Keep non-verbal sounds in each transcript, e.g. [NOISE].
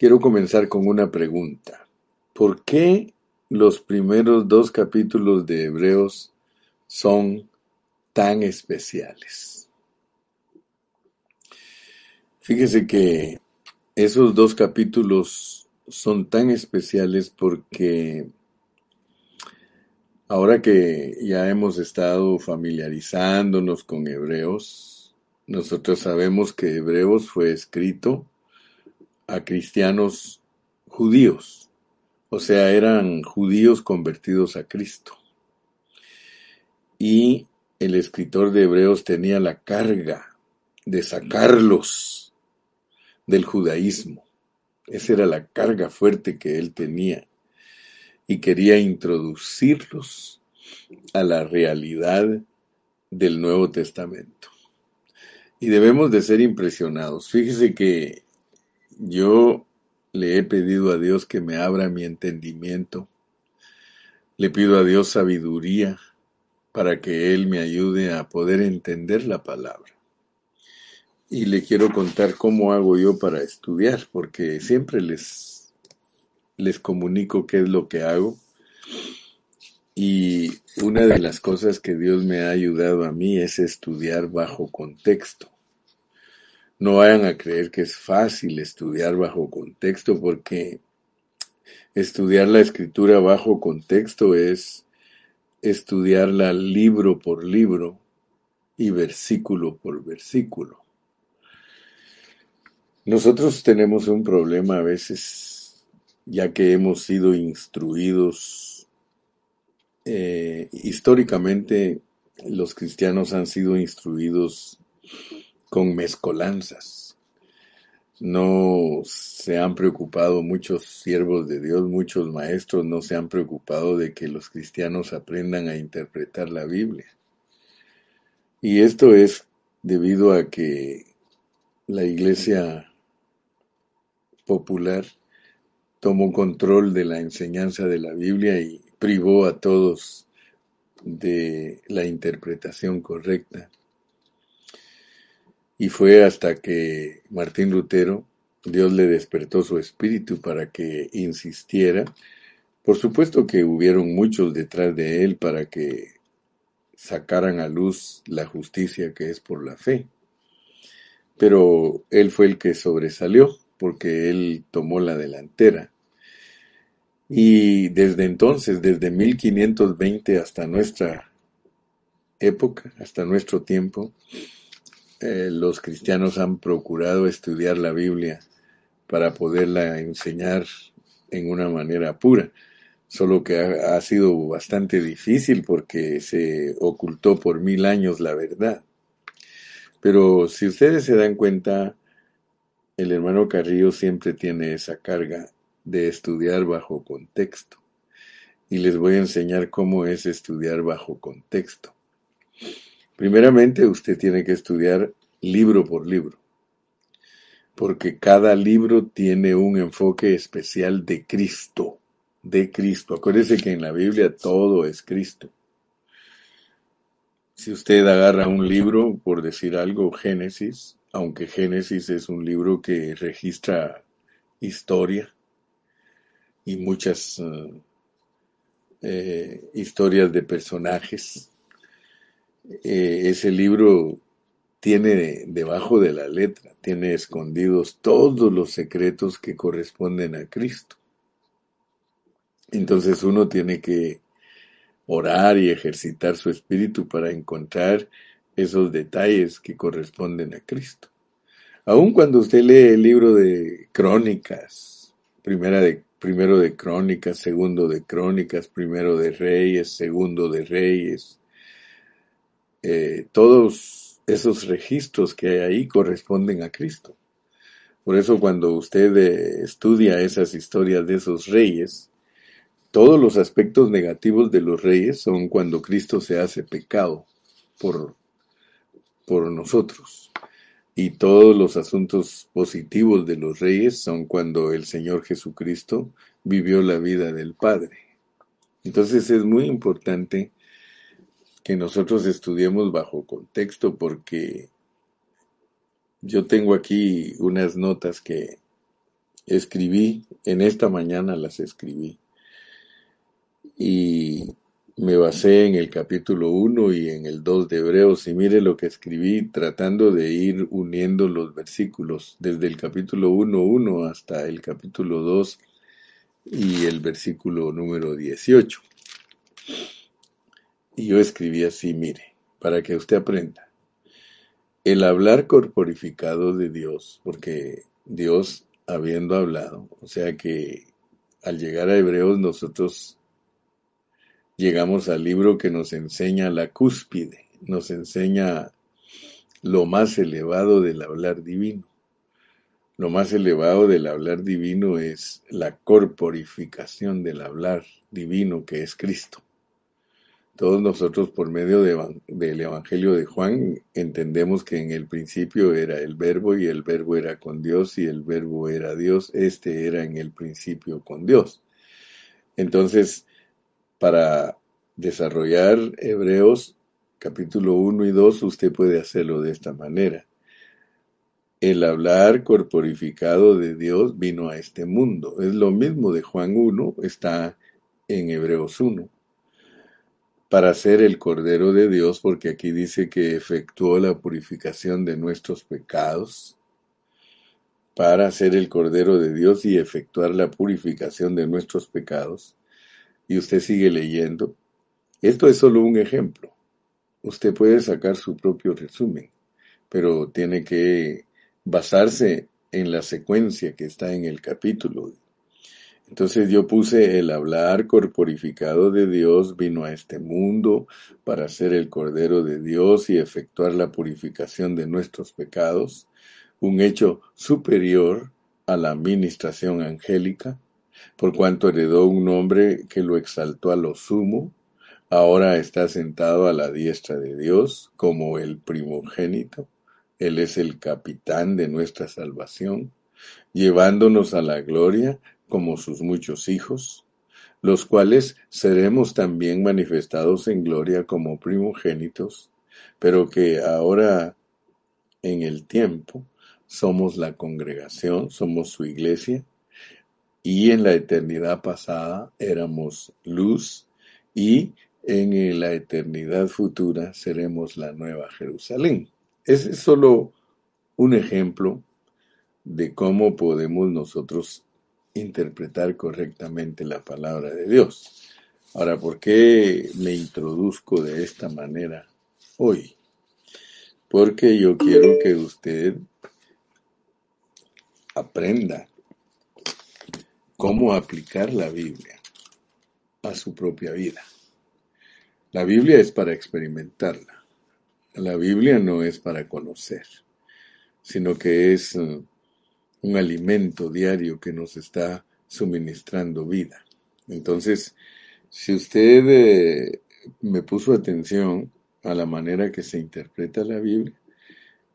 quiero comenzar con una pregunta. ¿Por qué los primeros dos capítulos de Hebreos son tan especiales? Fíjese que esos dos capítulos son tan especiales porque ahora que ya hemos estado familiarizándonos con Hebreos, nosotros sabemos que Hebreos fue escrito a cristianos judíos, o sea, eran judíos convertidos a Cristo. Y el escritor de Hebreos tenía la carga de sacarlos del judaísmo. Esa era la carga fuerte que él tenía y quería introducirlos a la realidad del Nuevo Testamento. Y debemos de ser impresionados. Fíjese que yo le he pedido a Dios que me abra mi entendimiento. Le pido a Dios sabiduría para que Él me ayude a poder entender la palabra. Y le quiero contar cómo hago yo para estudiar, porque siempre les, les comunico qué es lo que hago. Y una de las cosas que Dios me ha ayudado a mí es estudiar bajo contexto. No vayan a creer que es fácil estudiar bajo contexto porque estudiar la escritura bajo contexto es estudiarla libro por libro y versículo por versículo. Nosotros tenemos un problema a veces, ya que hemos sido instruidos eh, históricamente, los cristianos han sido instruidos con mezcolanzas. No se han preocupado muchos siervos de Dios, muchos maestros no se han preocupado de que los cristianos aprendan a interpretar la Biblia. Y esto es debido a que la iglesia popular tomó control de la enseñanza de la Biblia y privó a todos de la interpretación correcta. Y fue hasta que Martín Lutero, Dios le despertó su espíritu para que insistiera. Por supuesto que hubieron muchos detrás de él para que sacaran a luz la justicia que es por la fe. Pero él fue el que sobresalió porque él tomó la delantera. Y desde entonces, desde 1520 hasta nuestra época, hasta nuestro tiempo, eh, los cristianos han procurado estudiar la Biblia para poderla enseñar en una manera pura, solo que ha, ha, sido bastante difícil porque se ocultó por mil años la verdad. Pero si ustedes se dan cuenta, el hermano Carrillo siempre tiene esa carga de estudiar bajo contexto. Y les voy a enseñar cómo es estudiar bajo contexto. Primeramente, usted tiene que estudiar libro por libro, porque cada libro tiene un enfoque especial de Cristo, de Cristo. Acuérdese que en la Biblia todo es Cristo. Si usted agarra un libro, por decir algo, Génesis, aunque Génesis es un libro que registra historia y muchas uh, eh, historias de personajes, eh, ese libro tiene debajo de la letra, tiene escondidos todos los secretos que corresponden a Cristo. Entonces uno tiene que orar y ejercitar su espíritu para encontrar esos detalles que corresponden a Cristo. Aun cuando usted lee el libro de Crónicas, primero de Crónicas, segundo de Crónicas, primero de Reyes, segundo de Reyes, eh, todos esos registros que hay ahí corresponden a Cristo. Por eso cuando usted eh, estudia esas historias de esos reyes, todos los aspectos negativos de los reyes son cuando Cristo se hace pecado por, por nosotros. Y todos los asuntos positivos de los reyes son cuando el Señor Jesucristo vivió la vida del Padre. Entonces es muy importante que nosotros estudiemos bajo contexto porque yo tengo aquí unas notas que, escribí, en esta mañana las escribí. Y me basé en el capítulo 1 y en el 2 de Hebreos y mire lo que escribí tratando de ir uniendo los versículos desde el capítulo 1.1 hasta el capítulo 2 y el versículo número 18. Y yo escribí así, mire, para que usted aprenda. El hablar corporificado de Dios, porque Dios habiendo hablado, o sea que al llegar a Hebreos nosotros llegamos al libro que nos enseña la cúspide, nos enseña lo más elevado del hablar divino. Lo más elevado del hablar divino es la corporificación del hablar divino que es Cristo. Todos nosotros por medio del Evangelio de Juan entendemos que en el principio era el verbo y el verbo era con Dios y el verbo era Dios. Este era en el principio con Dios. Entonces, para desarrollar Hebreos capítulo 1 y 2, usted puede hacerlo de esta manera. El hablar corporificado de Dios vino a este mundo. Es lo mismo de Juan 1, está en Hebreos 1. Para ser el Cordero de Dios, porque aquí dice que efectuó la purificación de nuestros pecados, para ser el Cordero de Dios y efectuar la purificación de nuestros pecados, y usted sigue leyendo, esto es solo un ejemplo. Usted puede sacar su propio resumen, pero tiene que basarse en la secuencia que está en el capítulo. Entonces yo puse el hablar corporificado de Dios vino a este mundo para ser el Cordero de Dios y efectuar la purificación de nuestros pecados, un hecho superior a la administración angélica, por cuanto heredó un nombre que lo exaltó a lo sumo, ahora está sentado a la diestra de Dios como el primogénito. Él es el capitán de nuestra salvación, llevándonos a la gloria como sus muchos hijos, los cuales seremos también manifestados en gloria como primogénitos, pero que ahora en el tiempo somos la congregación, somos su iglesia, y en la eternidad pasada éramos luz y en la eternidad futura seremos la nueva Jerusalén. Ese es solo un ejemplo de cómo podemos nosotros interpretar correctamente la palabra de Dios. Ahora, ¿por qué me introduzco de esta manera hoy? Porque yo quiero que usted aprenda cómo aplicar la Biblia a su propia vida. La Biblia es para experimentarla. La Biblia no es para conocer, sino que es uh, un alimento diario que nos está suministrando vida. Entonces, si usted eh, me puso atención a la manera que se interpreta la Biblia,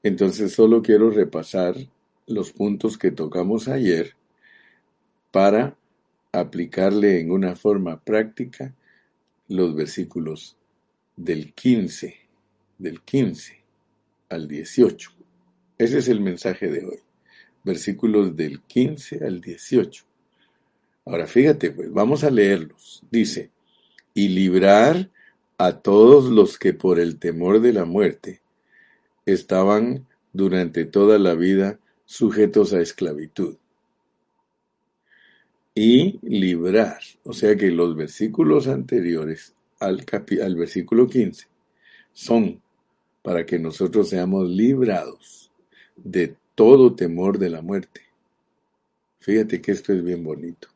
entonces solo quiero repasar los puntos que tocamos ayer para aplicarle en una forma práctica los versículos del 15, del 15 al 18. Ese es el mensaje de hoy. Versículos del 15 al 18. Ahora fíjate, pues vamos a leerlos. Dice, y librar a todos los que por el temor de la muerte estaban durante toda la vida sujetos a esclavitud y librar. O sea que los versículos anteriores al, al versículo 15 son para que nosotros seamos librados de todo temor de la muerte. Fíjate que esto es bien bonito.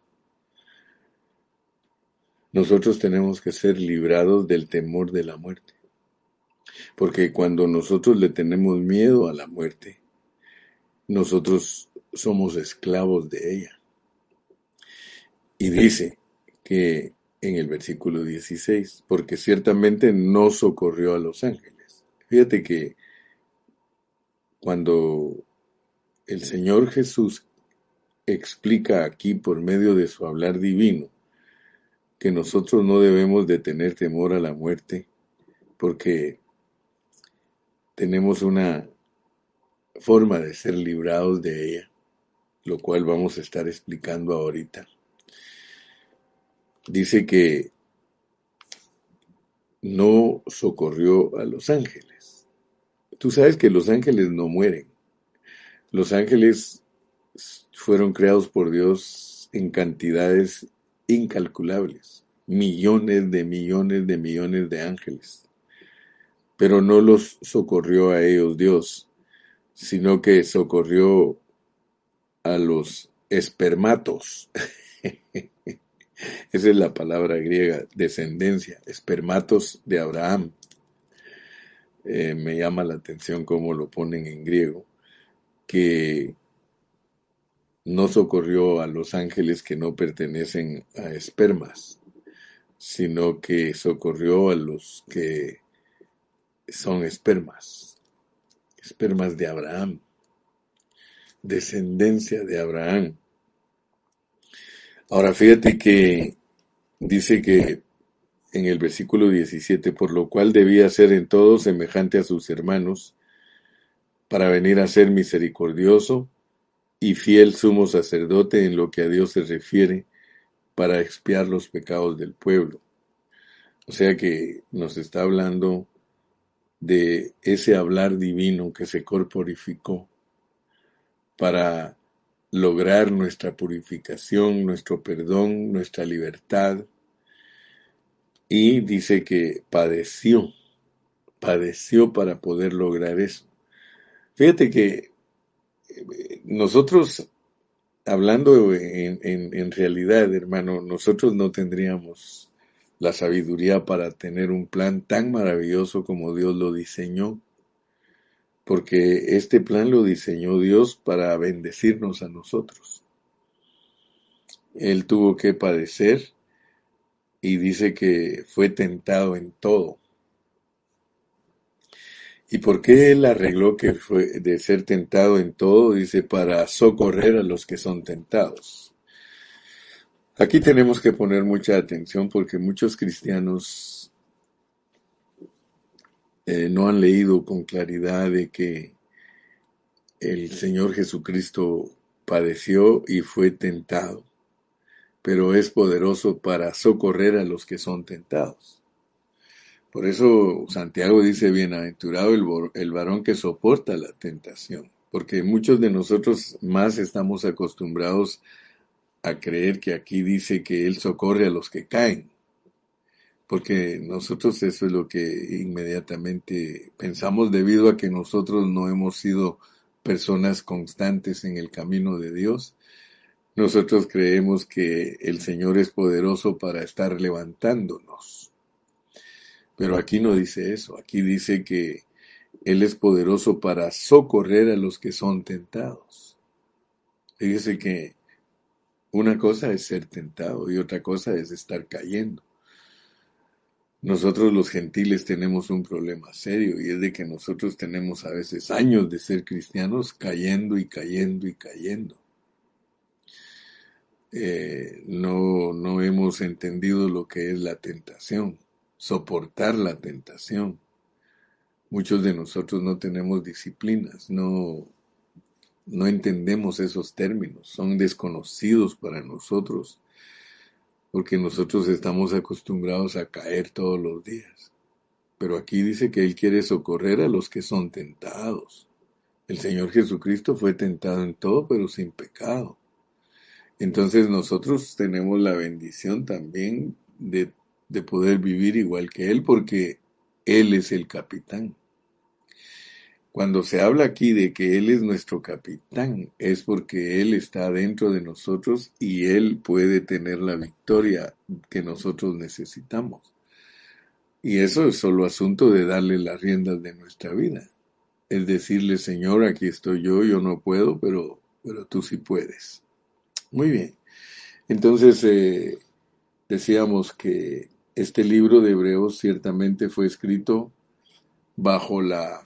Nosotros tenemos que ser librados del temor de la muerte. Porque cuando nosotros le tenemos miedo a la muerte, nosotros somos esclavos de ella. Y dice que en el versículo 16, porque ciertamente no socorrió a los ángeles. Fíjate que cuando el Señor Jesús explica aquí por medio de su hablar divino que nosotros no debemos de tener temor a la muerte porque tenemos una forma de ser librados de ella lo cual vamos a estar explicando ahorita. Dice que no socorrió a los ángeles. Tú sabes que los ángeles no mueren. Los ángeles fueron creados por Dios en cantidades incalculables, millones de millones de millones de ángeles. Pero no los socorrió a ellos Dios, sino que socorrió a los espermatos. [LAUGHS] Esa es la palabra griega, descendencia, espermatos de Abraham. Eh, me llama la atención cómo lo ponen en griego, que no socorrió a los ángeles que no pertenecen a espermas, sino que socorrió a los que son espermas, espermas de Abraham, descendencia de Abraham. Ahora fíjate que dice que en el versículo 17, por lo cual debía ser en todo semejante a sus hermanos, para venir a ser misericordioso y fiel sumo sacerdote en lo que a Dios se refiere, para expiar los pecados del pueblo. O sea que nos está hablando de ese hablar divino que se corporificó para lograr nuestra purificación, nuestro perdón, nuestra libertad. Y dice que padeció, padeció para poder lograr eso. Fíjate que eh, nosotros, hablando en, en, realidad, hermano, nosotros no tendríamos la sabiduría para tener un plan tan maravilloso como Dios lo diseñó porque este plan lo diseñó Dios para bendecirnos a nosotros. Él tuvo que padecer y dice que fue tentado en todo. ¿Y por qué él arregló que fue de ser tentado en todo? Dice, para socorrer a los que son tentados. Aquí tenemos que poner mucha atención porque muchos cristianos eh, no han leído con claridad de que el Señor Jesucristo padeció y fue tentado, pero es poderoso para socorrer a los que son tentados. Por eso Santiago dice, bienaventurado el, el varón que soporta la tentación, porque muchos de nosotros más estamos acostumbrados a creer que aquí dice que Él socorre a los que caen porque nosotros eso es lo que inmediatamente pensamos debido a que nosotros no hemos sido personas constantes en el camino de Dios. Nosotros creemos que el Señor es poderoso para estar levantándonos. Pero aquí no dice eso, aquí dice que Él es poderoso para socorrer a los que son tentados. Fíjese que una cosa es ser tentado y otra cosa es estar cayendo. Nosotros los gentiles tenemos un problema serio y es de que nosotros tenemos a veces años de ser cristianos cayendo y cayendo y cayendo. Eh, no, no hemos entendido lo que es la tentación, soportar la tentación. Muchos de nosotros no tenemos disciplinas, no, no entendemos esos términos, son desconocidos para nosotros porque nosotros estamos acostumbrados a caer todos los días. Pero aquí dice que Él quiere socorrer a los que son tentados. El Señor Jesucristo fue tentado en todo, pero sin pecado. Entonces nosotros tenemos la bendición también de, de poder vivir igual que Él, porque Él es el capitán. Cuando se habla aquí de que Él es nuestro capitán, es porque Él está dentro de nosotros y Él puede tener la victoria que nosotros necesitamos. Y eso es solo asunto de darle las riendas de nuestra vida. Es decirle, Señor, aquí estoy yo, yo no puedo, pero, pero tú sí puedes. Muy bien. Entonces, eh, decíamos que este libro de Hebreos ciertamente fue escrito bajo la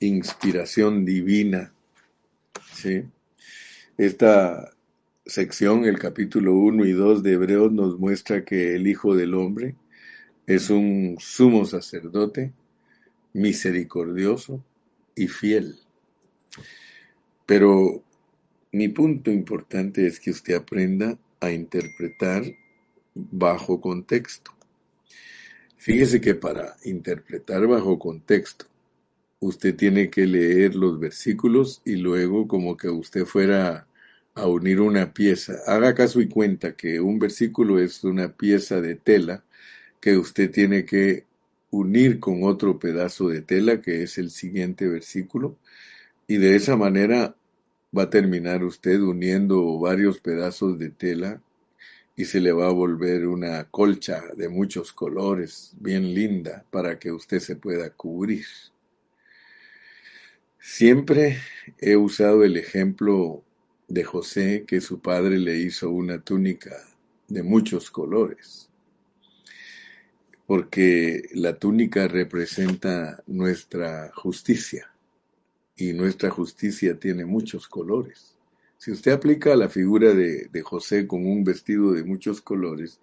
inspiración divina. Esta sección, el capítulo 1 y 2 de Hebreos, nos muestra que el Hijo del Hombre es un sumo sacerdote, misericordioso y fiel. Pero mi punto importante es que usted aprenda a interpretar bajo contexto. Fíjese que para interpretar bajo contexto, usted tiene que leer los versículos y luego como que usted fuera a unir una pieza. Haga caso y cuenta que un versículo es una pieza de tela que usted tiene que unir con otro pedazo de tela que es el siguiente versículo y de esa manera va a terminar usted uniendo varios pedazos de tela y se le va a volver una colcha de muchos colores bien linda para que usted se pueda cubrir. Siempre he usado el ejemplo de José que su padre le hizo una túnica de muchos colores, porque la túnica representa nuestra justicia y nuestra justicia tiene muchos colores. Si usted aplica la figura de, José con un vestido de muchos colores,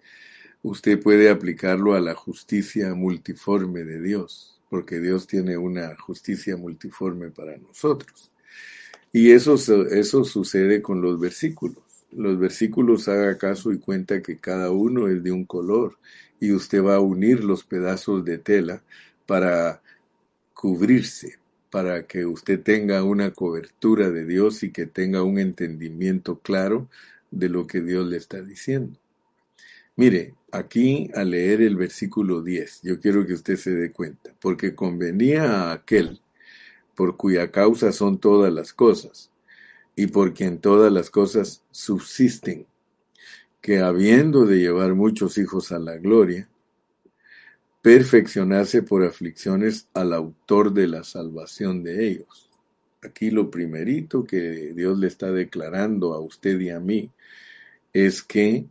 usted puede aplicarlo a la justicia multiforme de Dios, porque Dios tiene una justicia multiforme para nosotros. Y eso, eso sucede con los versículos. Los versículos haga caso y cuenta que cada uno es de un color y usted va a unir los pedazos de tela para cubrirse, para que usted tenga una cobertura de Dios y que tenga un entendimiento claro de lo que Dios le está diciendo. Mire, aquí al leer el versículo 10, yo quiero que usted se dé cuenta, porque convenía a aquel por cuya causa son todas las cosas, y por quien todas las cosas subsisten, que habiendo de llevar muchos hijos a la gloria, perfeccionase por aflicciones al autor de la salvación de ellos. Aquí lo primerito que Dios le está declarando a usted y a mí es que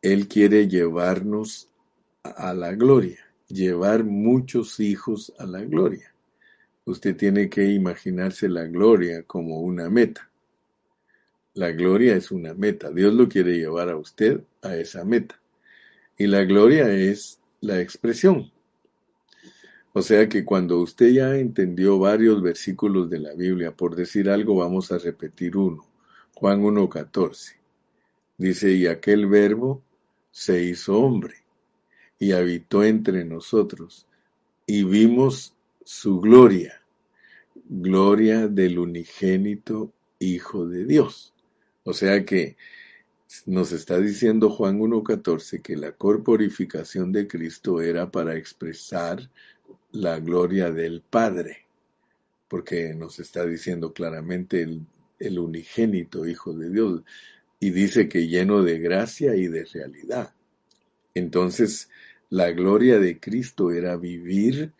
Él quiere llevarnos a la gloria, llevar muchos hijos a la gloria. Usted tiene que imaginarse la gloria como una meta. La gloria es una meta. Dios lo quiere llevar a usted a esa meta. Y la gloria es la expresión. O sea que cuando usted ya entendió varios versículos de la Biblia, por decir algo, vamos a repetir uno. Juan 1.14. Dice, y aquel verbo se hizo hombre y habitó entre nosotros y vimos su gloria, gloria del unigénito Hijo de Dios. O sea que nos está diciendo Juan 1.14 que la corporificación de Cristo era para expresar la gloria del Padre, porque nos está diciendo claramente el, el unigénito Hijo de Dios, y dice que lleno de gracia y de realidad. Entonces, la gloria de Cristo era vivir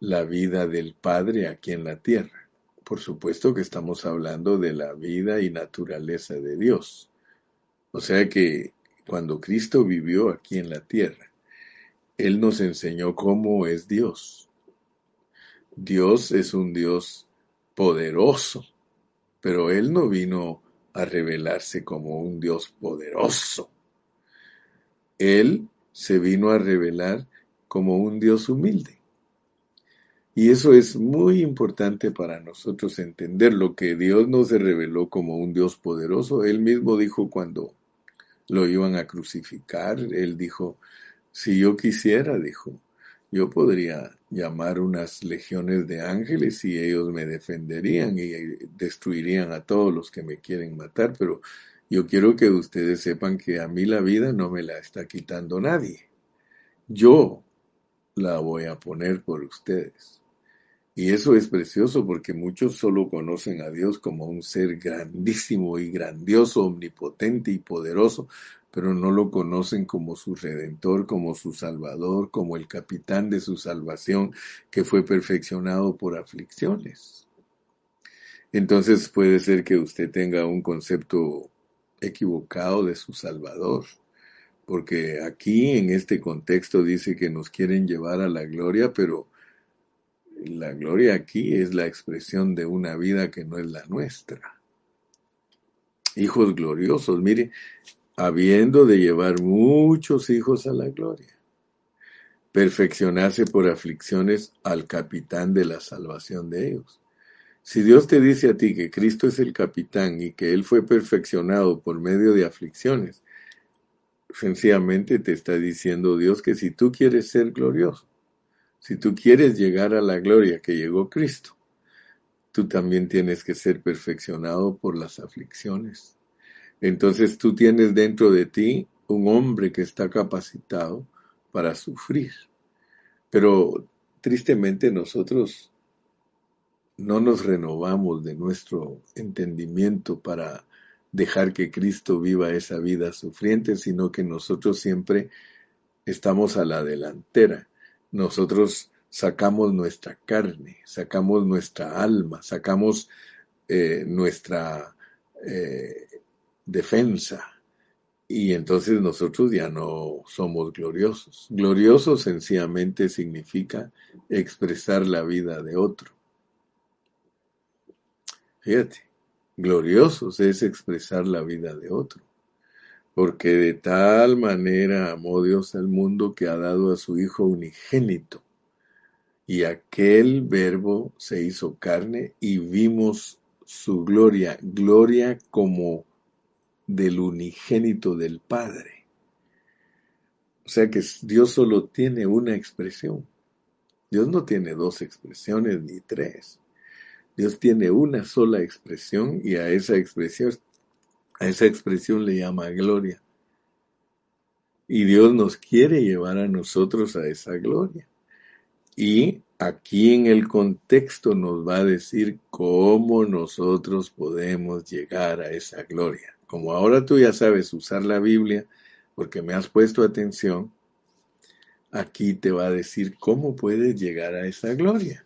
la vida del Padre aquí en la tierra. Por supuesto que estamos hablando de la vida y naturaleza de Dios. O sea que cuando Cristo vivió aquí en la tierra, Él nos enseñó cómo es Dios. Dios es un Dios poderoso, pero Él no vino a revelarse como un Dios poderoso. Él se vino a revelar como un Dios humilde. Y eso es muy importante para nosotros entender lo que Dios no se reveló como un Dios poderoso. Él mismo dijo cuando lo iban a crucificar. Él dijo, si yo quisiera, dijo, yo podría llamar unas legiones de ángeles y ellos me defenderían y destruirían a todos los que me quieren matar, pero yo quiero que ustedes sepan que a mí la vida no me la está quitando nadie. Yo la voy a poner por ustedes. Y eso es precioso porque muchos solo conocen a Dios como un ser grandísimo y grandioso, omnipotente y poderoso, pero no lo conocen como su redentor, como su salvador, como el capitán de su salvación que fue perfeccionado por aflicciones. Entonces puede ser que usted tenga un concepto equivocado de su salvador, porque aquí en este contexto dice que nos quieren llevar a la gloria, pero la gloria aquí es la expresión de una vida que no es la nuestra. Hijos gloriosos, mire, habiendo de llevar muchos hijos a la gloria, perfeccionarse por aflicciones al capitán de la salvación de ellos. Si Dios te dice a ti que Cristo es el capitán y que Él fue perfeccionado por medio de aflicciones, sencillamente te está diciendo Dios que si tú quieres ser glorioso, si tú quieres llegar a la gloria que llegó Cristo, tú también tienes que ser perfeccionado por las aflicciones. Entonces tú tienes dentro de ti un hombre que está capacitado para sufrir. Pero tristemente nosotros no nos renovamos de nuestro entendimiento para dejar que Cristo viva esa vida sufriente, sino que nosotros siempre estamos a la delantera. Nosotros sacamos nuestra carne, sacamos nuestra alma, sacamos eh, nuestra eh, defensa. Y entonces nosotros ya no somos gloriosos. Glorioso sencillamente significa expresar la vida de otro. Fíjate, gloriosos es expresar la vida de otro. Porque de tal manera amó Dios al mundo que ha dado a su Hijo unigénito. Y aquel verbo se hizo carne y vimos su gloria, gloria como del unigénito del Padre. O sea que Dios solo tiene una expresión. Dios no tiene dos expresiones ni tres. Dios tiene una sola expresión y a esa expresión, a esa expresión le llama gloria. Y Dios nos quiere llevar a nosotros a esa gloria. Y aquí en el contexto nos va a decir cómo nosotros podemos llegar a esa gloria. Como ahora tú ya sabes usar la Biblia, porque me has puesto atención, aquí te va a decir cómo puedes llegar a esa gloria.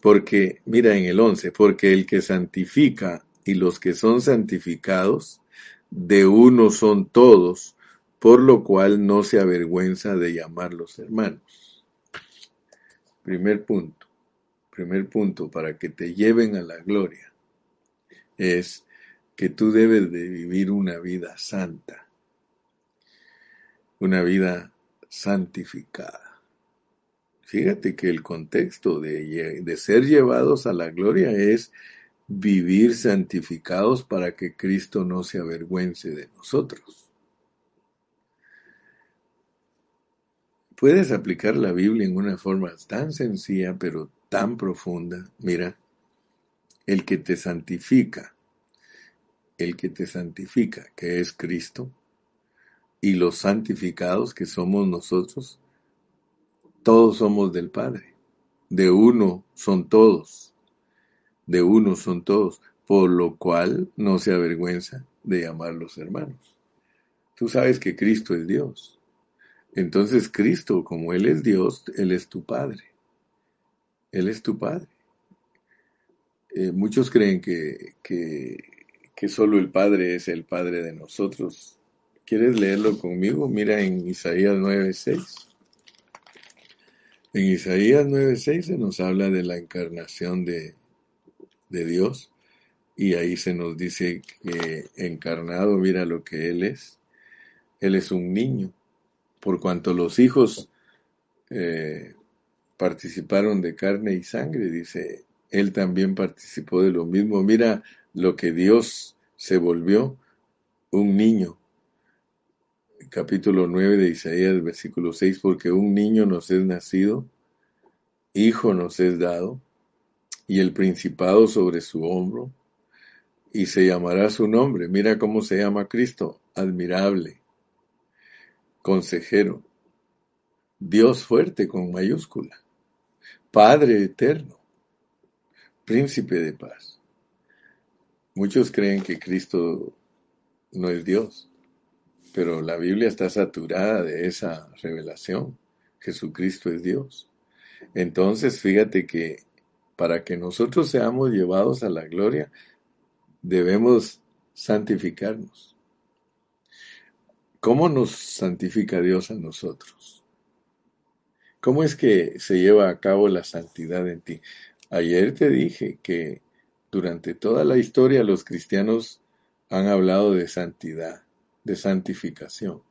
Porque, mira en el 11, porque el que santifica y los que son santificados, de uno son todos, por lo cual no se avergüenza de llamarlos hermanos. Primer punto, primer punto para que te lleven a la gloria es que tú debes de vivir una vida santa, una vida santificada. Fíjate que el contexto de, de ser llevados a la gloria es vivir santificados para que Cristo no se avergüence de nosotros. Puedes aplicar la Biblia en una forma tan sencilla pero tan profunda. Mira, el que te santifica, el que te santifica, que es Cristo, y los santificados, que somos nosotros, todos somos del Padre. De uno son todos. De uno son todos. Por lo cual no se avergüenza de llamarlos hermanos. Tú sabes que Cristo es Dios. Entonces Cristo, como Él es Dios, Él es tu Padre. Él es tu Padre. Eh, muchos creen que, que, que solo el Padre es el Padre de nosotros. ¿Quieres leerlo conmigo? Mira en Isaías 9:6. En Isaías 9:6 se nos habla de la encarnación de, de Dios y ahí se nos dice que encarnado, mira lo que Él es. Él es un niño, por cuanto los hijos eh, participaron de carne y sangre, dice, Él también participó de lo mismo. Mira lo que Dios se volvió, un niño capítulo 9 de Isaías, versículo 6, porque un niño nos es nacido, hijo nos es dado, y el principado sobre su hombro, y se llamará su nombre. Mira cómo se llama Cristo, admirable, consejero, Dios fuerte con mayúscula, Padre eterno, príncipe de paz. Muchos creen que Cristo no es Dios pero la Biblia está saturada de esa revelación. Jesucristo es Dios. Entonces, fíjate que para que nosotros seamos llevados a la gloria, debemos santificarnos. ¿Cómo nos santifica Dios a nosotros? ¿Cómo es que se lleva a cabo la santidad en ti? Ayer te dije que durante toda la historia los cristianos han hablado de santidad de santificación,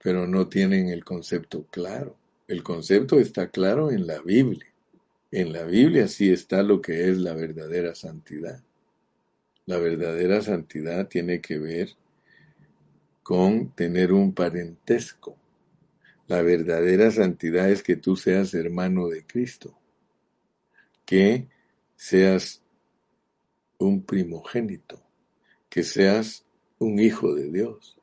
pero no tienen el concepto claro. El concepto está claro en la Biblia. En la Biblia sí está lo que es la verdadera santidad. La verdadera santidad tiene que ver con tener un parentesco. La verdadera santidad es que tú seas hermano de Cristo, que seas un primogénito, que seas un hijo de Dios,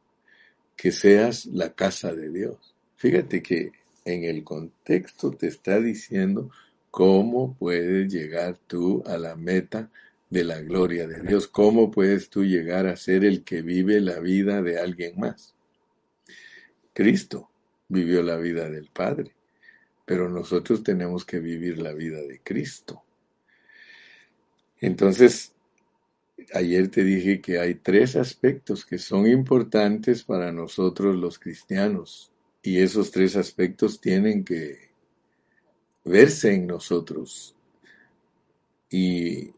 que seas la casa de Dios. Fíjate que en el contexto te está diciendo cómo puedes llegar tú a la meta de la gloria de Dios. ¿Cómo puedes tú llegar a ser el que vive la vida de alguien más? Cristo vivió la vida del Padre, pero nosotros tenemos que vivir la vida de Cristo. Entonces, ayer te dije que hay tres aspectos que son importantes para nosotros los cristianos y esos tres aspectos tienen que verse en nosotros y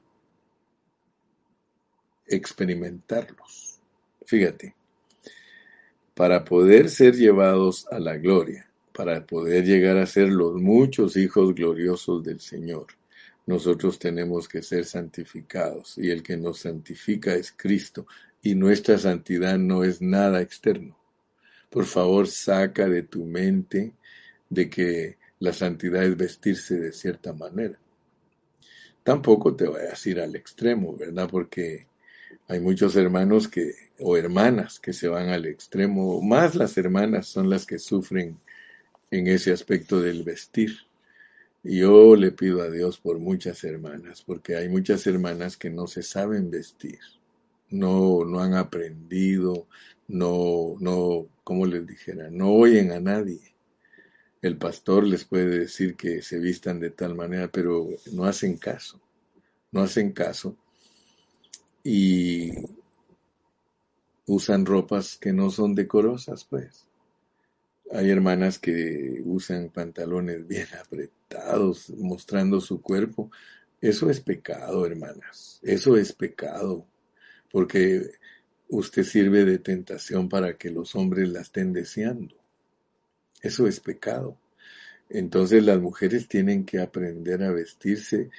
experimentarlos. Fíjate, para poder ser llevados a la gloria, para poder llegar a ser los muchos hijos gloriosos del Señor, nosotros tenemos que ser santificados y el que nos santifica es Cristo y nuestra santidad no es nada externo. Por favor, saca de tu mente de que la santidad es vestirse de cierta manera. Tampoco te vayas a ir al extremo, ¿verdad? Porque hay muchos hermanos que, o hermanas que se van al extremo, más las hermanas son las que sufren en ese aspecto del vestir. Y yo le pido a Dios por muchas hermanas, porque hay muchas hermanas que no se saben vestir, no, no han aprendido, no, no, como les dijera, no oyen a nadie. El pastor les puede decir que se vistan de tal manera, pero no hacen caso, no hacen caso y usan ropas que no son decorosas, pues. Hay hermanas que usan pantalones bien apretados, mostrando su cuerpo. Eso es pecado, hermanas. Eso es pecado. Porque usted sirve de tentación para que los hombres la estén deseando. Eso es pecado. Entonces las mujeres tienen que aprender a vestirse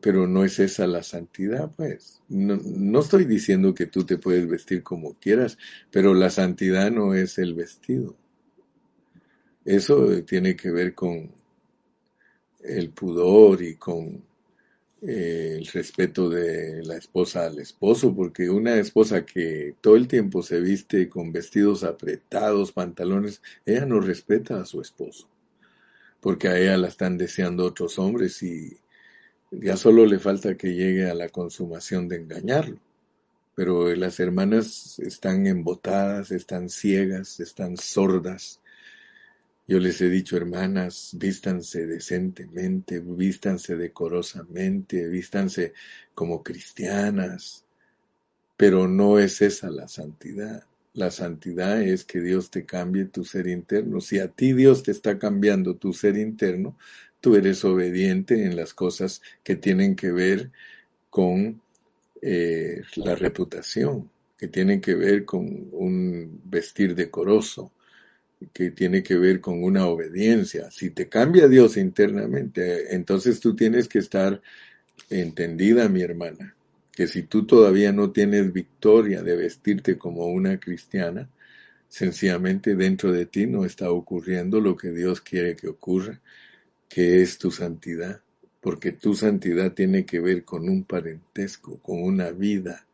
pero no es esa la santidad, pues. No, estoy diciendo que tú te puedes vestir como quieras, pero la santidad no es el vestido. Eso tiene que ver con el pudor y con eh, el respeto de la esposa al esposo, porque una esposa que todo el tiempo se viste con vestidos apretados, pantalones, ella no respeta a su esposo, porque a ella la están deseando otros hombres y ya solo le falta que llegue a la consumación de engañarlo. Pero las hermanas están embotadas, están ciegas, están sordas. Yo les he dicho, hermanas, vístanse decentemente, vístanse decorosamente, vístanse como cristianas. Pero no es esa la santidad. La santidad es que Dios te cambie tu ser interno. Si a ti Dios te está cambiando tu ser interno, tú eres obediente en las cosas que tienen que ver con eh, la reputación, que tienen que ver con un vestir decoroso, que tiene que ver con una obediencia. Si te cambia Dios internamente, entonces tú tienes que estar entendida, mi hermana, que si tú todavía no tienes victoria de vestirte como una cristiana, sencillamente dentro de ti no está ocurriendo lo que Dios quiere que ocurra que es tu santidad, porque tu santidad tiene que ver con un parentesco, con una vida,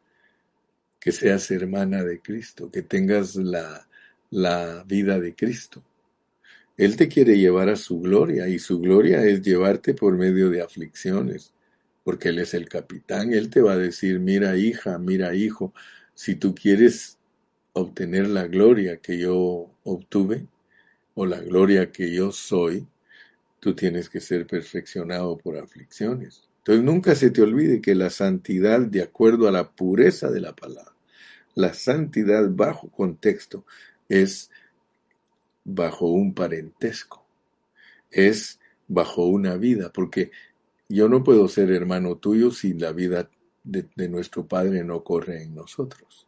que seas hermana de Cristo, que tengas la, la vida de Cristo. Él te quiere llevar a su gloria y su gloria es llevarte por medio de aflicciones, porque Él es el capitán. Él te va a decir, mira hija, mira hijo, si tú quieres obtener la gloria que yo obtuve o la gloria que yo soy, tú tienes que ser perfeccionado por aflicciones. Entonces nunca se te olvide que la santidad, de acuerdo a la pureza de la palabra, la santidad bajo contexto es bajo un parentesco, es bajo una vida, porque yo no puedo ser hermano tuyo si la vida de, nuestro Padre no corre en nosotros.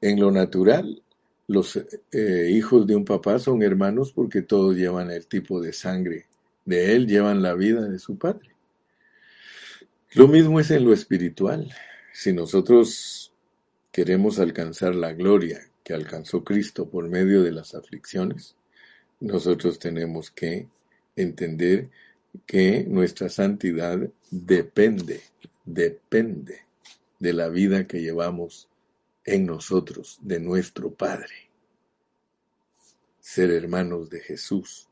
En lo natural, los eh, hijos de un papá son hermanos porque todos llevan el tipo de sangre de él llevan la vida de su padre. Lo mismo es en lo espiritual. Si nosotros queremos alcanzar la gloria que alcanzó Cristo por medio de las aflicciones, nosotros tenemos que entender que nuestra santidad depende, depende de la vida que llevamos en nosotros, de nuestro Padre. Ser hermanos de Jesús.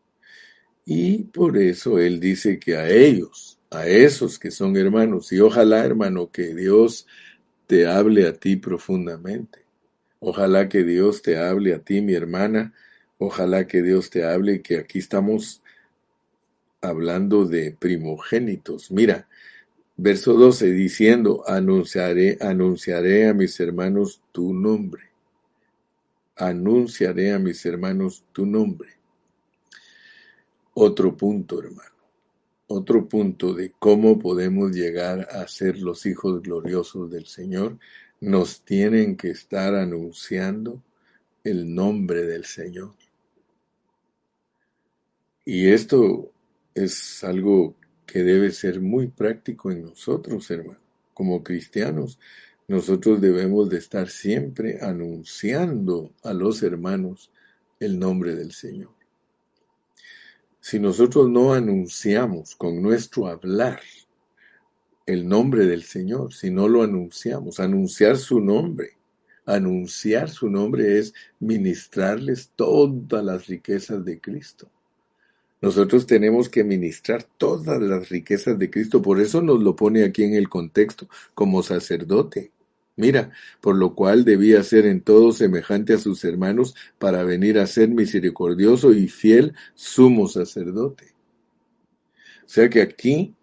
Y por eso Él dice que a ellos, a esos que son hermanos, y ojalá hermano que Dios te hable a ti profundamente. Ojalá que Dios te hable a ti, mi hermana. Ojalá que Dios te hable, que aquí estamos hablando de primogénitos. Mira, verso 12 diciendo, anunciaré, anunciaré a mis hermanos tu nombre. Anunciaré a mis hermanos tu nombre. Otro punto, hermano. Otro punto de cómo podemos llegar a ser los hijos gloriosos del Señor. Nos tienen que estar anunciando el nombre del Señor. Y esto es algo que debe ser muy práctico en nosotros, hermano. Como cristianos, nosotros debemos de estar siempre anunciando a los hermanos el nombre del Señor. Si nosotros no anunciamos con nuestro hablar el nombre del Señor, si no lo anunciamos, anunciar su nombre, anunciar su nombre es ministrarles todas las riquezas de Cristo. Nosotros tenemos que ministrar todas las riquezas de Cristo, por eso nos lo pone aquí en el contexto, como sacerdote. Mira, por lo cual debía ser en todo semejante a sus hermanos para venir a ser misericordioso y fiel sumo sacerdote. O sea que aquí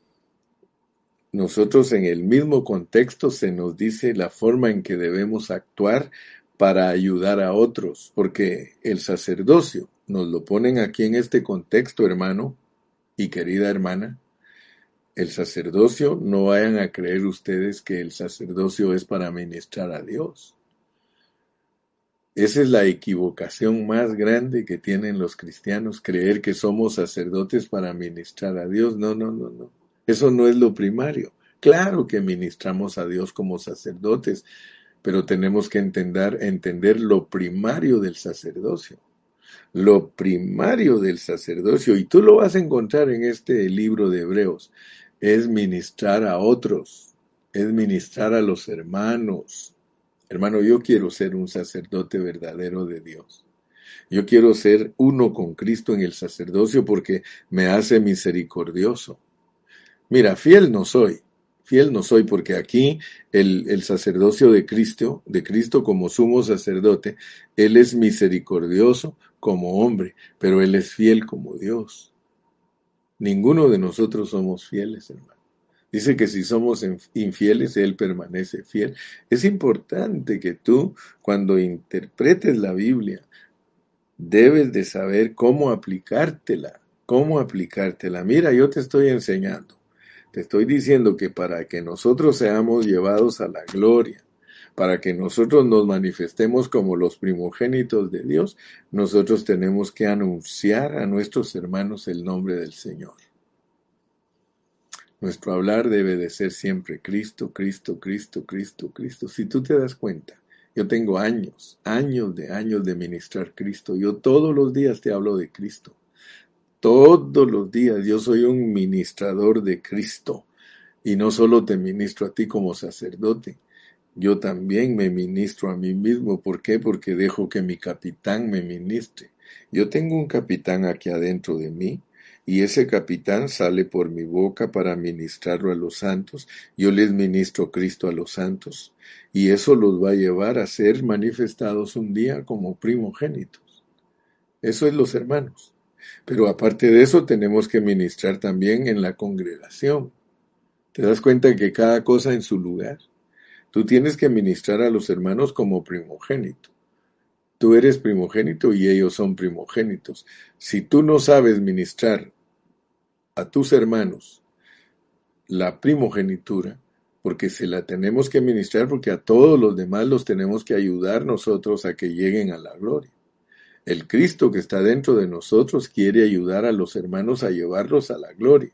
nosotros en el mismo contexto se nos dice la forma en que debemos actuar para ayudar a otros, porque el sacerdocio nos lo ponen aquí en este contexto, hermano y querida hermana. El sacerdocio, no vayan a creer ustedes que el sacerdocio es para ministrar a Dios. Esa es la equivocación más grande que tienen los cristianos, creer que somos sacerdotes para ministrar a Dios. No, no, no, no. Eso no es lo primario. Claro que ministramos a Dios como sacerdotes, pero tenemos que entender, entender lo primario del sacerdocio lo primario del sacerdocio, y tú lo vas a encontrar en este libro de Hebreos, es ministrar a otros, es ministrar a los hermanos. Hermano, yo quiero ser un sacerdote verdadero de Dios. Yo quiero ser uno con Cristo en el sacerdocio porque me hace misericordioso. Mira, fiel no soy, fiel no soy, porque aquí el, el, sacerdocio de Cristo, de Cristo como sumo sacerdote, Él es misericordioso como hombre, pero Él es fiel como Dios. Ninguno de nosotros somos fieles, hermano. Dice que si somos infieles, Él permanece fiel. Es importante que tú, cuando interpretes la Biblia, debes de saber cómo aplicártela, cómo aplicártela. Mira, yo te estoy enseñando. Te estoy diciendo que para que nosotros seamos llevados a la gloria, para que nosotros nos manifestemos como los primogénitos de Dios, nosotros tenemos que anunciar a nuestros hermanos el nombre del Señor. Nuestro hablar debe de ser siempre Cristo, Cristo, Cristo, Cristo, Cristo. Si tú te das cuenta, yo tengo años, años de años de ministrar Cristo. Yo todos los días te hablo de Cristo. Todos los días yo soy un ministrador de Cristo y no solo te ministro a ti como sacerdote, yo también me ministro a mí mismo. ¿Por qué? Porque dejo que mi capitán me ministre. Yo tengo un capitán aquí adentro de mí y ese capitán sale por mi boca para ministrarlo a los santos. Yo les ministro Cristo a los santos y eso los va a llevar a ser manifestados un día como primogénitos. Eso es los hermanos. Pero aparte de eso, tenemos que ministrar también en la congregación. ¿Te das cuenta que cada cosa en su lugar? Tú tienes que ministrar a los hermanos como primogénito. Tú eres primogénito y ellos son primogénitos. Si tú no sabes ministrar a tus hermanos la primogenitura, porque se la tenemos que ministrar porque a todos los demás los tenemos que ayudar nosotros a que lleguen a la gloria. El Cristo que está dentro de nosotros quiere ayudar a los hermanos a llevarlos a la gloria.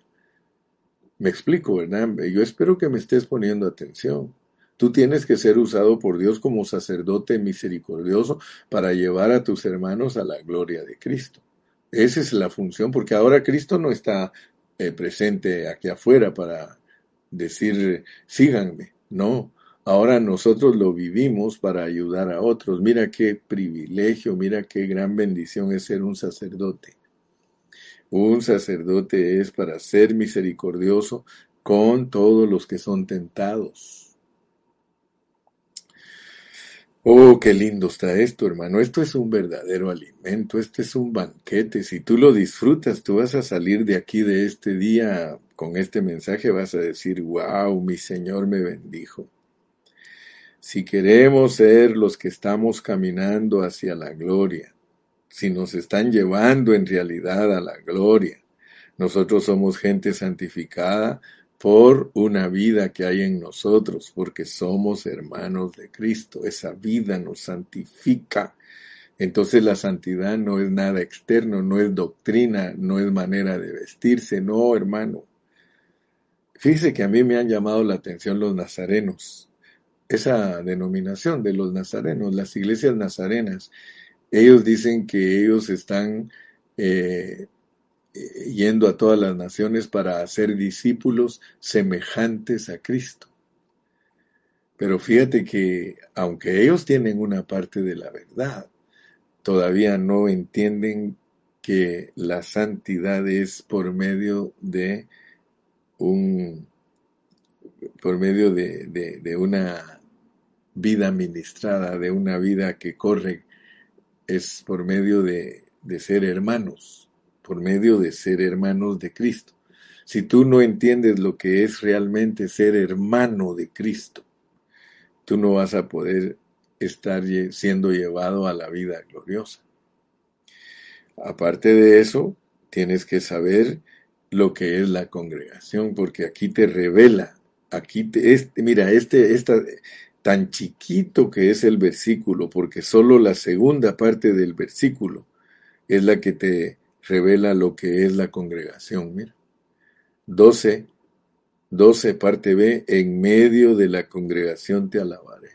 Me explico, ¿verdad? Yo espero que me estés poniendo atención. Tú tienes que ser usado por Dios como sacerdote misericordioso para llevar a tus hermanos a la gloria de Cristo. Esa es la función, porque ahora Cristo no está eh, presente aquí afuera para decir, síganme. No, ahora nosotros lo vivimos para ayudar a otros. Mira qué privilegio, mira qué gran bendición es ser un sacerdote. Un sacerdote es para ser misericordioso con todos los que son tentados. Oh, qué lindo está esto, hermano. Esto es un verdadero alimento, este es un banquete. Si tú lo disfrutas, tú vas a salir de aquí de este día con este mensaje, vas a decir, wow, mi Señor me bendijo. Si queremos ser los que estamos caminando hacia la gloria, si nos están llevando en realidad a la gloria, nosotros somos gente santificada, por una vida que hay en nosotros, porque somos hermanos de Cristo. Esa vida nos santifica. Entonces la santidad no es nada externo, no es doctrina, no es manera de vestirse, no, hermano. Fíjese que a mí me han llamado la atención los nazarenos. Esa denominación de los nazarenos, las iglesias nazarenas, ellos dicen que ellos están eh, eh, yendo a todas las naciones para hacer discípulos semejantes a Cristo. Pero fíjate que aunque ellos tienen una parte de la verdad, todavía no entienden que la santidad es por medio de un por medio de, de una vida ministrada, de una vida que corre, es por medio de, de ser hermanos por medio de ser hermanos de Cristo. Si tú no entiendes lo que es realmente ser hermano de Cristo, tú no vas a poder estar siendo llevado a la vida gloriosa. Aparte de eso, tienes que saber lo que es la congregación, porque aquí te revela, aquí te, este, mira, este, tan chiquito que es el versículo, porque solo la segunda parte del versículo es la que te revela lo que es la congregación. Mira. 12, 12 parte B, en medio de la congregación te alabaré.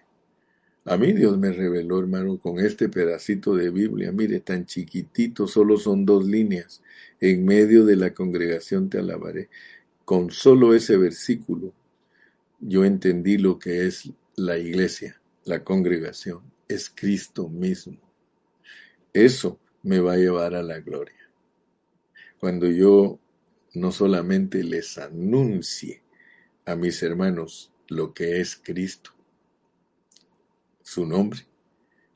A mí Dios me reveló, hermano, con este pedacito de Biblia, mire, tan chiquitito, solo son dos líneas. En medio de la congregación te alabaré. Con solo ese versículo, yo entendí lo que es la iglesia, la congregación, es Cristo mismo. Eso me va a llevar a la gloria cuando yo no solamente les anuncie a mis hermanos lo que es Cristo, su nombre,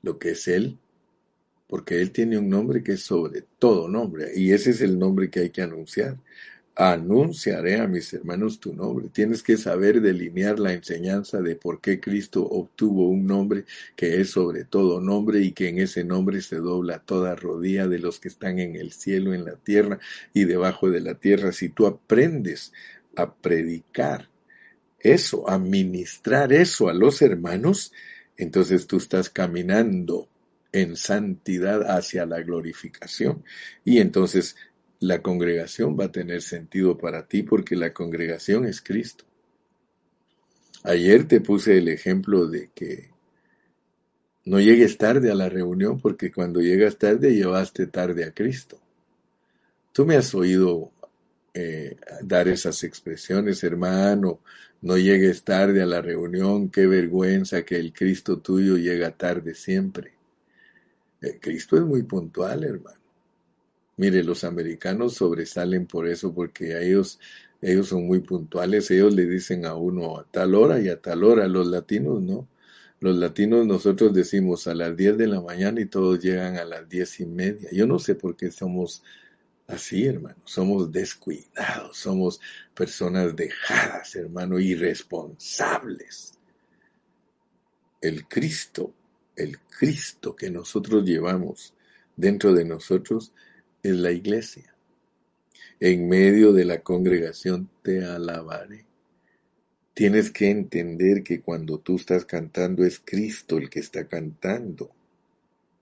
lo que es Él, porque Él tiene un nombre que es sobre todo nombre, y ese es el nombre que hay que anunciar anunciaré a mis hermanos tu nombre. Tienes que saber delinear la enseñanza de por qué Cristo obtuvo un nombre que es sobre todo nombre y que en ese nombre se dobla toda rodilla de los que están en el cielo, en la tierra y debajo de la tierra. Si tú aprendes a predicar eso, a ministrar eso a los hermanos, entonces tú estás caminando en santidad hacia la glorificación. Y entonces la congregación va a tener sentido para ti porque la congregación es Cristo. Ayer te puse el ejemplo de que no llegues tarde a la reunión porque cuando llegas tarde llevaste tarde a Cristo. Tú me has oído eh, dar esas expresiones, hermano, no llegues tarde a la reunión, qué vergüenza que el Cristo tuyo llega tarde siempre. El Cristo es muy puntual, hermano. Mire, los americanos sobresalen por eso, porque ellos, ellos son muy puntuales, ellos le dicen a uno a tal hora y a tal hora, los latinos no. Los latinos nosotros decimos a las 10 de la mañana y todos llegan a las diez y media. Yo no sé por qué somos así, hermano. Somos descuidados, somos personas dejadas, hermano, irresponsables. El Cristo, el Cristo que nosotros llevamos dentro de nosotros, es la iglesia. En medio de la congregación te alabaré. Tienes que entender que cuando tú estás cantando es Cristo el que está cantando.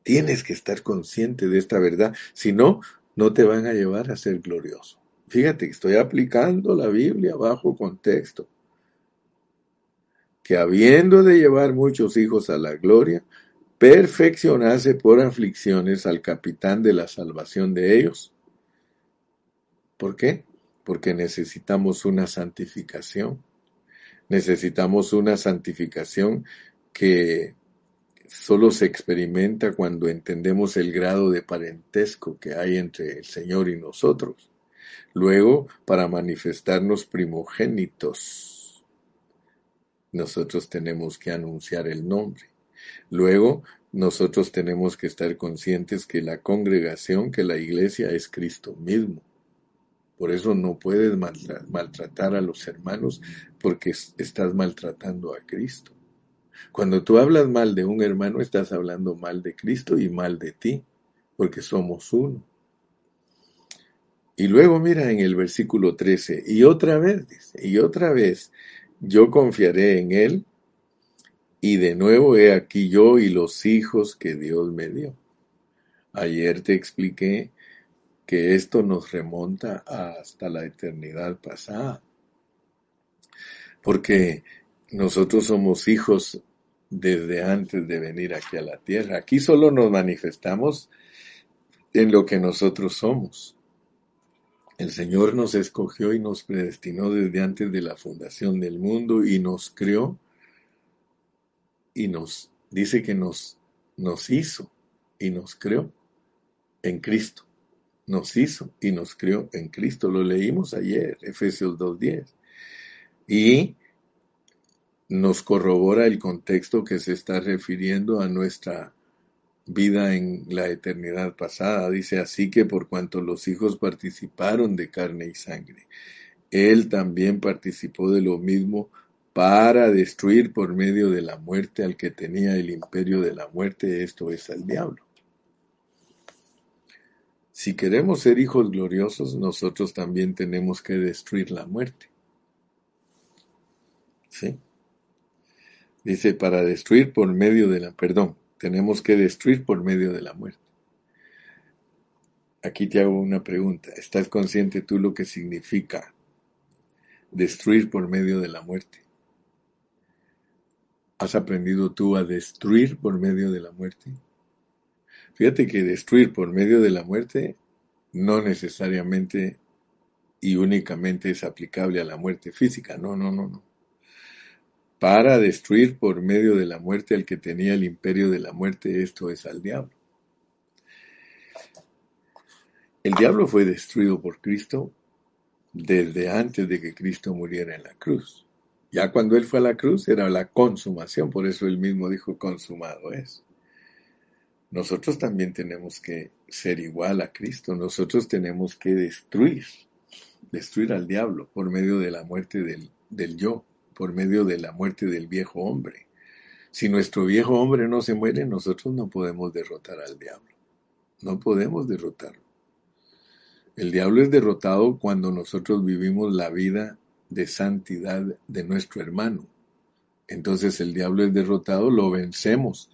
Tienes que estar consciente de esta verdad, si no, no te van a llevar a ser glorioso. Fíjate, estoy aplicando la Biblia bajo contexto. Que habiendo de llevar muchos hijos a la gloria, perfeccionase por aflicciones al capitán de la salvación de ellos. ¿Por qué? Porque necesitamos una santificación. Necesitamos una santificación que solo se experimenta cuando entendemos el grado de parentesco que hay entre el Señor y nosotros. Luego, para manifestarnos primogénitos, nosotros tenemos que anunciar el nombre. Luego, nosotros tenemos que estar conscientes que la congregación, que la iglesia es Cristo mismo. Por eso no puedes maltratar a los hermanos porque estás maltratando a Cristo. Cuando tú hablas mal de un hermano, estás hablando mal de Cristo y mal de ti, porque somos uno. Y luego mira en el versículo 13, y otra vez dice, y otra vez, yo confiaré en Él, y de nuevo he aquí yo y los hijos que Dios me dio. Ayer te expliqué que esto nos remonta hasta la eternidad pasada, porque nosotros somos hijos desde antes de venir aquí a la tierra. Aquí solo nos manifestamos en lo que nosotros somos. El Señor nos escogió y nos predestinó desde antes de la fundación del mundo y nos creó y nos dice que nos, nos hizo y nos creó en Cristo. Nos hizo y nos creó en Cristo. Lo leímos ayer, Efesios 2.10. Y nos corrobora el contexto que se está refiriendo a nuestra vida en la eternidad pasada. Dice así que por cuanto los hijos participaron de carne y sangre, Él también participó de lo mismo para destruir por medio de la muerte al que tenía el imperio de la muerte, esto es al diablo. Si queremos ser hijos gloriosos, nosotros también tenemos que destruir la muerte. ¿Sí? Dice, para destruir por medio de la, perdón, tenemos que destruir por medio de la muerte. Aquí te hago una pregunta. ¿Estás consciente tú lo que significa destruir por medio de la muerte? ¿Has aprendido tú a destruir por medio de la muerte? Fíjate que destruir por medio de la muerte no necesariamente y únicamente es aplicable a la muerte física. No, no, no, no para destruir por medio de la muerte al que tenía el imperio de la muerte, esto es al diablo. El diablo fue destruido por Cristo desde antes de que Cristo muriera en la cruz. Ya cuando él fue a la cruz era la consumación, por eso él mismo dijo consumado es. Nosotros también tenemos que ser igual a Cristo, nosotros tenemos que destruir, destruir al diablo por medio de la muerte del, del yo por medio de la muerte del viejo hombre. Si nuestro viejo hombre no se muere, nosotros no podemos derrotar al diablo. No podemos derrotarlo. El diablo es derrotado cuando nosotros vivimos la vida de santidad de nuestro hermano. Entonces el diablo es derrotado, lo vencemos.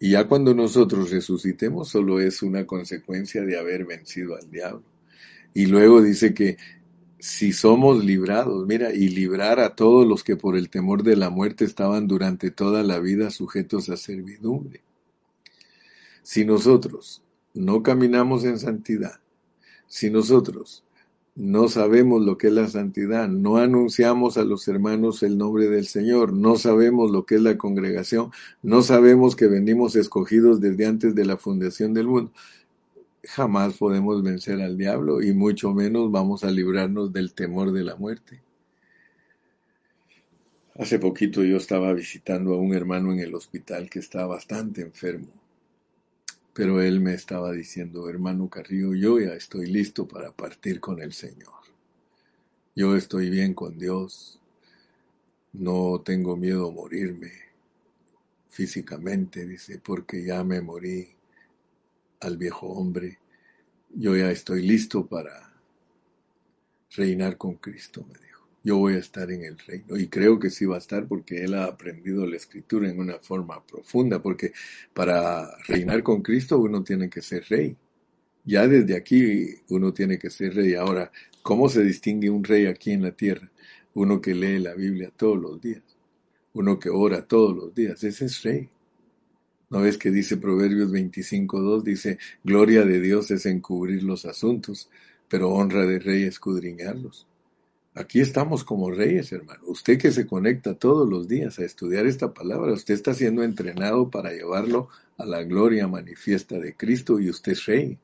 Y ya cuando nosotros resucitemos, solo es una consecuencia de haber vencido al diablo. Y luego dice que si somos librados, mira, y librar a todos los que por el temor de la muerte estaban durante toda la vida sujetos a servidumbre. Si nosotros no caminamos en santidad, si nosotros no sabemos lo que es la santidad, no anunciamos a los hermanos el nombre del Señor, no sabemos lo que es la congregación, no sabemos que venimos escogidos desde antes de la fundación del mundo, jamás podemos vencer al diablo y mucho menos vamos a librarnos del temor de la muerte. Hace poquito yo estaba visitando a un hermano en el hospital que está bastante enfermo, pero él me estaba diciendo, hermano Carrillo, yo ya estoy listo para partir con el Señor. Yo estoy bien con Dios, no tengo miedo a morirme físicamente, dice, porque ya me morí al viejo hombre, yo ya estoy listo para reinar con Cristo, me dijo. Yo voy a estar en el reino. Y creo que sí va a estar porque él ha aprendido la escritura en una forma profunda, porque para reinar con Cristo uno tiene que ser rey. Ya desde aquí uno tiene que ser rey. Ahora, ¿cómo se distingue un rey aquí en la tierra? Uno que lee la Biblia todos los días, uno que ora todos los días, ese es rey. ¿No ves que dice Proverbios 25.2? Dice, gloria de Dios es encubrir los asuntos, pero honra de rey escudriñarlos. Aquí estamos como reyes, hermano. Usted que se conecta todos los días a estudiar esta palabra, usted está siendo entrenado para llevarlo a la gloria manifiesta de Cristo y usted es rey.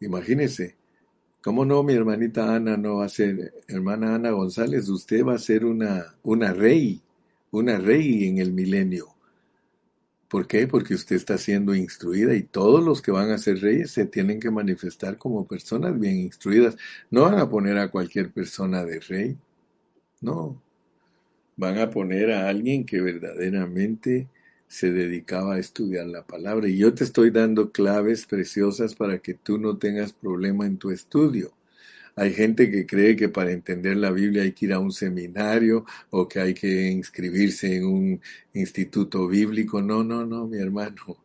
Imagínese, ¿cómo no mi hermanita Ana no va a ser, hermana Ana González, usted va a ser una, una rey, una rey en el milenio? ¿Por qué? Porque usted está siendo instruida y todos los que van a ser reyes se tienen que manifestar como personas bien instruidas. No van a poner a cualquier persona de rey. No. Van a poner a alguien que verdaderamente se dedicaba a estudiar la palabra. Y yo te estoy dando claves preciosas para que tú no tengas problema en tu estudio. Hay gente que cree que para entender la Biblia hay que ir a un seminario o que hay que inscribirse en un instituto bíblico. No, no, no, mi hermano.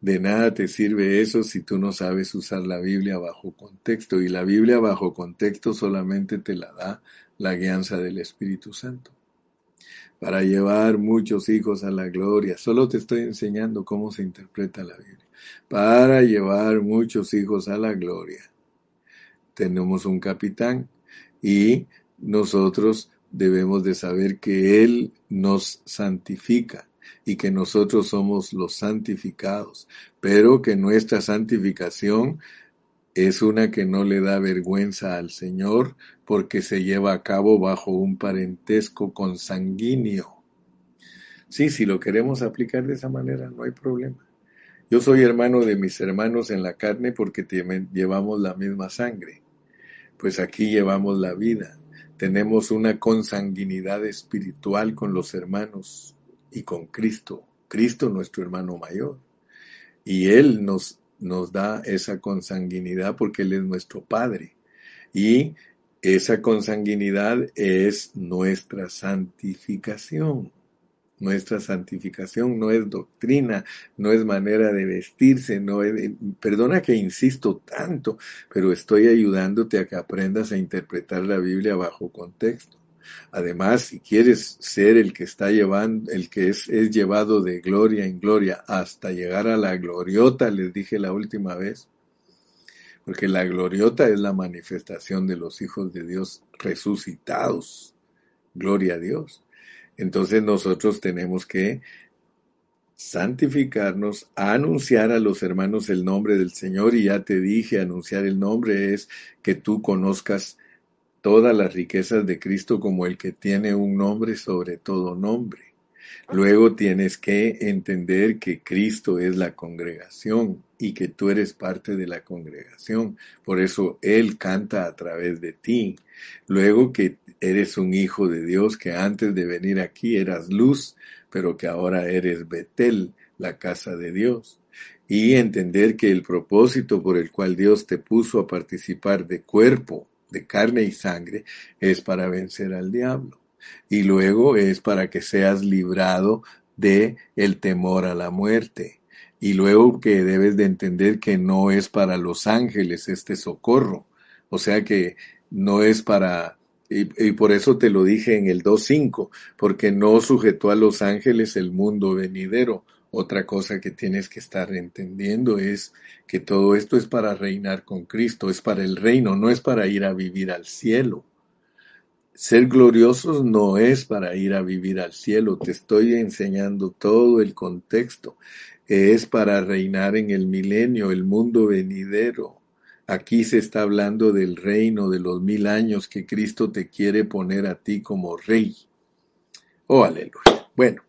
De nada te sirve eso si tú no sabes usar la Biblia bajo contexto. Y la Biblia bajo contexto solamente te la da la guianza del Espíritu Santo. Para llevar muchos hijos a la gloria. Solo te estoy enseñando cómo se interpreta la Biblia. Para llevar muchos hijos a la gloria tenemos un capitán y nosotros debemos de saber que Él nos santifica y que nosotros somos los santificados, pero que nuestra santificación es una que no le da vergüenza al Señor porque se lleva a cabo bajo un parentesco consanguíneo. Sí, si lo queremos aplicar de esa manera, no hay problema. Yo soy hermano de mis hermanos en la carne porque llevamos la misma sangre pues aquí llevamos la vida. Tenemos una consanguinidad espiritual con los hermanos y con Cristo. Cristo nuestro hermano mayor. Y Él nos, nos da esa consanguinidad porque Él es nuestro Padre. Y esa consanguinidad es nuestra santificación. Nuestra santificación no es doctrina, no es manera de vestirse, no es, perdona que insisto tanto, pero estoy ayudándote a que aprendas a interpretar la Biblia bajo contexto. Además, si quieres ser el que está llevando, el que es, es llevado de gloria en gloria hasta llegar a la gloriota, les dije la última vez, porque la gloriota es la manifestación de los hijos de Dios resucitados. Gloria a Dios. Entonces nosotros tenemos que santificarnos, anunciar a los hermanos el nombre del Señor y ya te dije, anunciar el nombre es que tú conozcas todas las riquezas de Cristo como el que tiene un nombre sobre todo nombre. Luego tienes que entender que Cristo es la congregación y que tú eres parte de la congregación. Por eso Él canta a través de ti. Luego que eres un hijo de Dios, que antes de venir aquí eras luz, pero que ahora eres Betel, la casa de Dios. Y entender que el propósito por el cual Dios te puso a participar de cuerpo, de carne y sangre, es para vencer al diablo. Y luego es para que seas librado de el temor a la muerte. Y luego que debes de entender que no es para los ángeles este socorro. O sea que no es para y, por eso te lo dije en el 2.5, porque no sujetó a los ángeles el mundo venidero. Otra cosa que tienes que estar entendiendo es que todo esto es para reinar con Cristo, es para el reino, no es para ir a vivir al cielo. Ser gloriosos no es para ir a vivir al cielo, te estoy enseñando todo el contexto. Es para reinar en el milenio, el mundo venidero. Aquí se está hablando del reino de los mil años que Cristo te quiere poner a ti como rey. Oh, aleluya. Bueno,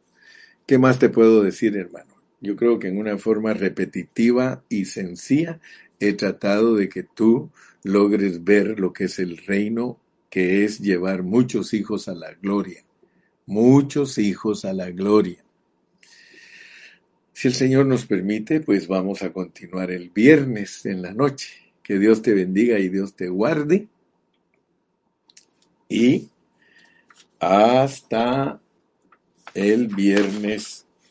¿qué más te puedo decir, hermano? Yo creo que en una forma repetitiva y sencilla he tratado de que tú logres ver lo que es el reino, que es llevar muchos hijos a la gloria. Muchos hijos a la gloria. Si el Señor nos permite, pues vamos a continuar el viernes en la noche. Que Dios te bendiga y Dios te guarde. Y hasta el viernes